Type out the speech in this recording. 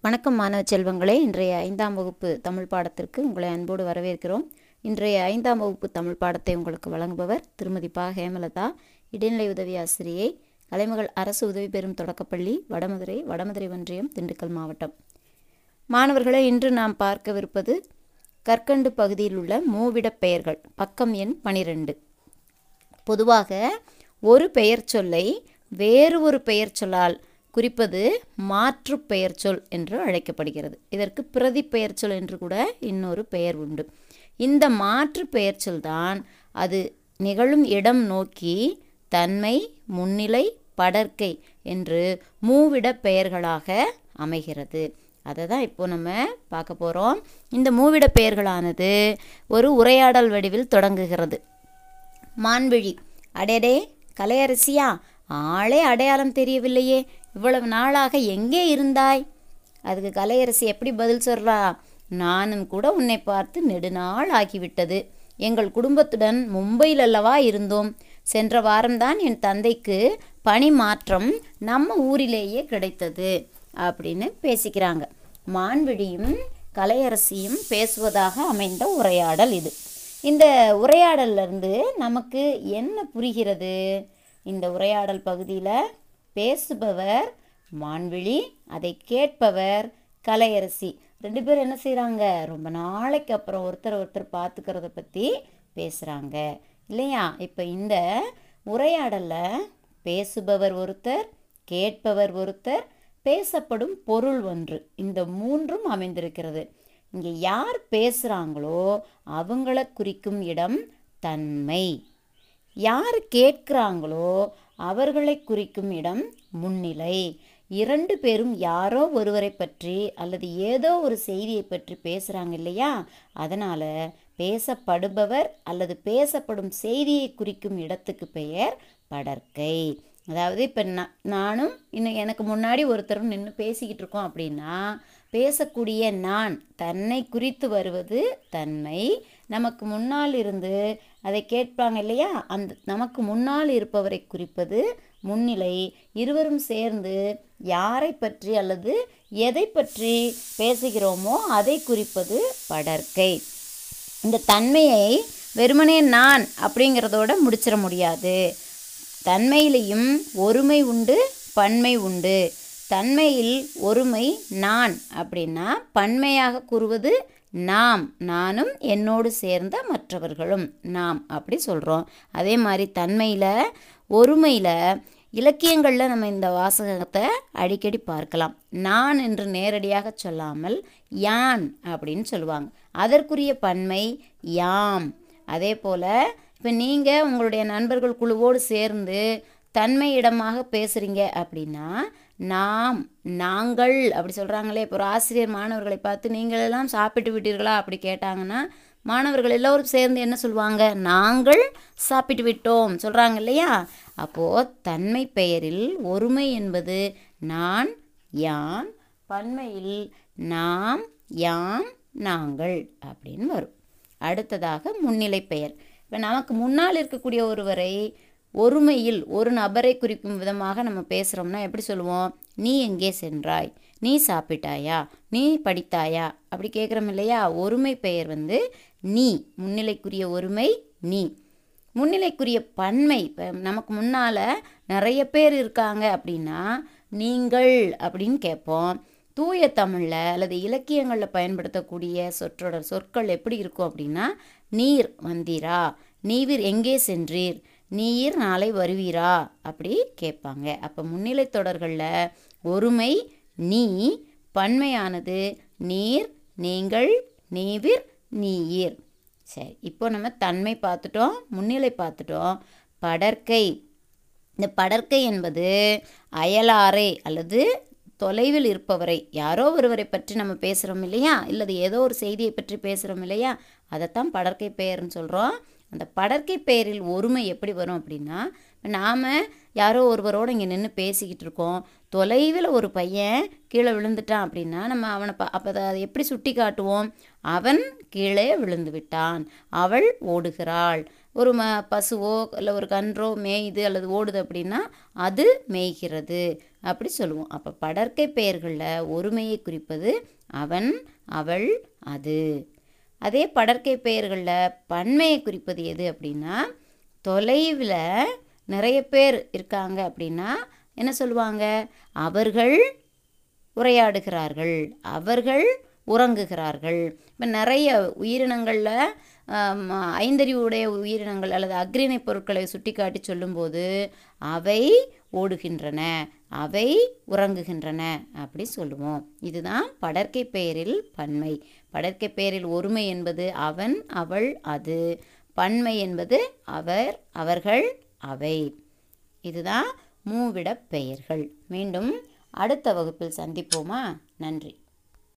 வணக்கம் மாணவ செல்வங்களே இன்றைய ஐந்தாம் வகுப்பு தமிழ் பாடத்திற்கு உங்களை அன்போடு வரவேற்கிறோம். இன்றைய ஐந்தாம் வகுப்பு தமிழ் பாடத்தை உங்களுக்கு வழங்குபவர் திருமதி பா. ஹேமலதா இடைநிலை உதவி ஆசிரியை கலைமகள் அரசு உதவி பெறும் தொடக்கப்பள்ளி வடமதுரை வடமதுரை ஒன்றியம் திண்டுக்கல் மாவட்டம். மாணவர்களை இன்று நாம் பார்க்கவிருப்பது கற்கண்டு பகுதியில் உள்ள மூவிடப் பெயர்கள். பக்கம் எண் பனிரெண்டு. பொதுவாக ஒரு பெயர் சொல்லை வேறு ஒரு பெயர் சொல்லால் குறிப்பது மாற்று பெயர்ச்சொல் என்று அழைக்கப்படுகிறது. இதற்கு பிரதி பெயர்ச்சொல் என்று கூட இன்னொரு பெயர் உண்டு. இந்த மாற்று பெயர்ச்சொல் தான் அது நிகழும் இடம் நோக்கி தன்மை முன்னிலை படர்க்கை என்று மூவிட பெயர்களாக அமைகிறது. அதை தான் இப்போ நம்ம பார்க்க போகிறோம் இந்த மூவிட பெயர்களானது ஒரு உரையாடல் வடிவில் தொடங்குகிறது. மான்விழி அடேடே கலையரசியா ஆளே அடையாளம் தெரியவில்லையே இவ்வளவு நாளாக எங்கே இருந்தாய்? அதுக்கு கலையரசி எப்படி பதில் சொல்றா? நானும் கூட உன்னை பார்த்து நெடுநாள் ஆகிவிட்டது. எங்கள் குடும்பத்துடன் மும்பையில் அல்லவா இருந்தோம். சென்ற வாரம்தான் என் தந்தைக்கு பணி மாற்றம் நம்ம ஊரிலேயே கிடைத்தது அப்படின்னு பேசிக்கிறாங்க. மான்விழியும் கலையரசியும் பேசுவதாக அமைந்த உரையாடல் இது. இந்த உரையாடல்லேருந்து நமக்கு என்ன புரிகிறது? இந்த உரையாடல் பகுதியில் பேசுபவர் மான்விழி அதை கேட்பவர் கலையரசி. ரெண்டு பேரும் என்ன செய்கிறாங்க ரொம்ப நாளைக்கு அப்புறம் ஒருத்தர் ஒருத்தர் பார்த்துக்கிறத பற்றி பேசுகிறாங்க இல்லையா? இப்போ இந்த உரையாடலில் பேசுபவர் ஒருத்தர் கேட்பவர் ஒருத்தர் பேசப்படும் பொருள் ஒன்று. இந்த மூன்றும் அமைந்திருக்கிறது. இங்கே யார் பேசுகிறாங்களோ அவங்கள குறிக்கும் இடம் தன்மை. யார் கேட்குறாங்களோ அவர்களை குறிக்கும் இடம் முன்னிலை. இரண்டு பேரும் யாரோ ஒருவரை பற்றி அல்லது ஏதோ ஒரு செய்தியை பற்றி பேசுகிறாங்க இல்லையா? அதனால் பேசப்படுபவர் அல்லது பேசப்படும் செய்தியை குறிக்கும் இடத்துக்கு பெயர் படர்க்கை அதாவது இப்போ நான் நானும் இன்னும் எனக்கு முன்னாடி ஒருத்தரும் நின்று பேசிக்கிட்டு இருக்கோம் அப்படின்னா பேசக்கூடிய நான் தன்னை குறித்து வருவது தன்மை நமக்கு முன்னால் இருந்து அதை கேட்பாங்க இல்லையா? அந்த நமக்கு முன்னால் இருப்பவரை குறிப்பது முன்னிலை. இருவரும் சேர்ந்து யாரை பற்றி அல்லது எதை பற்றி பேசுகிறோமோ அதை குறிப்பது படர்க்கை இந்த தன்மையை வெறுமனே நான் அப்படிங்கிறதோட முடிச்சிட முடியாது. தன்மையிலையும் ஒருமை உண்டு பன்மை உண்டு. தன்மையில் ஒருமை நான் அப்படின்னா பன்மையாக கூறுவது நாம் நானும் என்னோடு சேர்ந்த மற்றவர்களும் நாம் அப்படி சொல்கிறோம் அதே மாதிரி தன்மையில் ஒருமையில் இலக்கியங்களில் நம்ம இந்த வாசகத்தை அடிக்கடி பார்க்கலாம். நான் என்று நேரடியாக சொல்லாமல் யான் அப்படின்னு சொல்லுவாங்க. அதற்குரிய பன்மை யாம். அதே போல் இப்போ நீங்கள் உங்களுடைய நண்பர்கள் குழுவோடு சேர்ந்து தன்மை இடமாக பேசுகிறீங்க அப்படின்னா நாம் நாங்கள் அப்படி சொல்கிறாங்களே இப்போ ஒரு ஆசிரியர் மாணவர்களை பார்த்து நீங்கள் எல்லாம் சாப்பிட்டு விட்டீர்களா? அப்படி கேட்டாங்கன்னா மாணவர்கள் எல்லோரும் சேர்ந்து என்ன சொல்லுவாங்க? நாங்கள் சாப்பிட்டு விட்டோம் சொல்கிறாங்க இல்லையா? அப்போது தன்மை பெயரில் ஒருமை என்பது நான் யான் பன்மையில் நாம் யாம் நாங்கள் அப்படின்னு வரும். அடுத்ததாக முன்னிலை பெயர். இப்போ நமக்கு முன்னால் இருக்கக்கூடிய ஒருவரை ஒருமையில் ஒரு நபரை குறிக்கும் விதமாக நம்ம பேசுகிறோம்னா எப்படி சொல்லுவோம்? நீ எங்கே சென்றாய்? நீ சாப்பிட்டாயா? நீ படித்தாயா? அப்படி கேட்குறோம் இல்லையா? ஒருமை பெயர் வந்து நீ முன்னிலைக்குரிய ஒருமை நீ முன்னிலைக்குரிய பன்மை இப்போ நமக்கு முன்னால் நிறைய பேர் இருக்காங்க அப்படின்னா நீங்கள் அப்படின்னு கேட்போம். தூய தமிழில் அல்லது இலக்கியங்களில் பயன்படுத்தக்கூடிய சொற்றொடர் சொற்கள் எப்படி இருக்கும் அப்படின்னா நீர் வந்தீரா நீவிர் எங்கே சென்றீர்? நீர் நாளை வருவீரா? அப்படி கேட்பாங்க. அப்போ முன்னிலை தொடர்களில் ஒருமை நீ பன்மையானது நீர் நீங்கள் நீவிர் நீர் சரி இப்போ நம்ம தன்மை பார்த்துட்டோம் முன்னிலை பார்த்துட்டோம். படற்கை. இந்த படற்கை என்பது அயலாரை அல்லது தொலைவில் இருப்பவரை யாரோ ஒருவரை பற்றி நம்ம பேசுகிறோம் இல்லையா? இல்லது ஏதோ ஒரு செய்தியை பற்றி பேசுகிறோம் இல்லையா? அதைத்தான் படற்கை பெயர்னு சொல்கிறோம் அந்த படற்கை பெயரில் ஒருமை எப்படி வரும் அப்படின்னா நாம் யாரோ ஒருவரோடு இங்கே நின்று பேசிக்கிட்டு இருக்கோம். தொலைவில் ஒரு பையன் கீழே விழுந்துட்டான் அப்படின்னா நம்ம அவனை ப அப்போ அதை எப்படி சுட்டி காட்டுவோம்? அவன் கீழே விழுந்து விட்டான். அவள் ஓடுகிறாள். ஒரு ம பசுவோ இல்லை ஒரு கன்றோ மேயுது அல்லது ஓடுது அப்படின்னா அது மேய்கிறது. அப்படி சொல்லுவோம். அப்போ படற்கை பெயர்களில் ஒருமையை குறிப்பது அவன் அவள் அது. அதே படற்கை பெயர்களில் பன்மையை குறிப்பது எது அப்படின்னா தொலைவில் நிறைய பேர் இருக்காங்க அப்படின்னா என்ன சொல்லுவாங்க? அவர்கள் உரையாடுகிறார்கள். அவர்கள் உறங்குகிறார்கள். இப்போ நிறைய உயிரினங்களில் ஐந்தறிவுடைய உயிரினங்கள் அல்லது அக்ரிணை பொருட்களை சுட்டிக்காட்டி சொல்லும்போது அவை ஓடுகின்றன அவை உறங்குகின்றன அப்படி சொல்லுவோம். இதுதான் படற்கை பெயரில் பன்மை. படற்கை பெயரில் ஒருமை என்பது அவன் அவள் அது. பன்மை என்பது அவர் அவர்கள் அவை. இதுதான் மூவிடப் பெயர்கள். மீண்டும் அடுத்த வகுப்பில் சந்திப்போமா? நன்றி.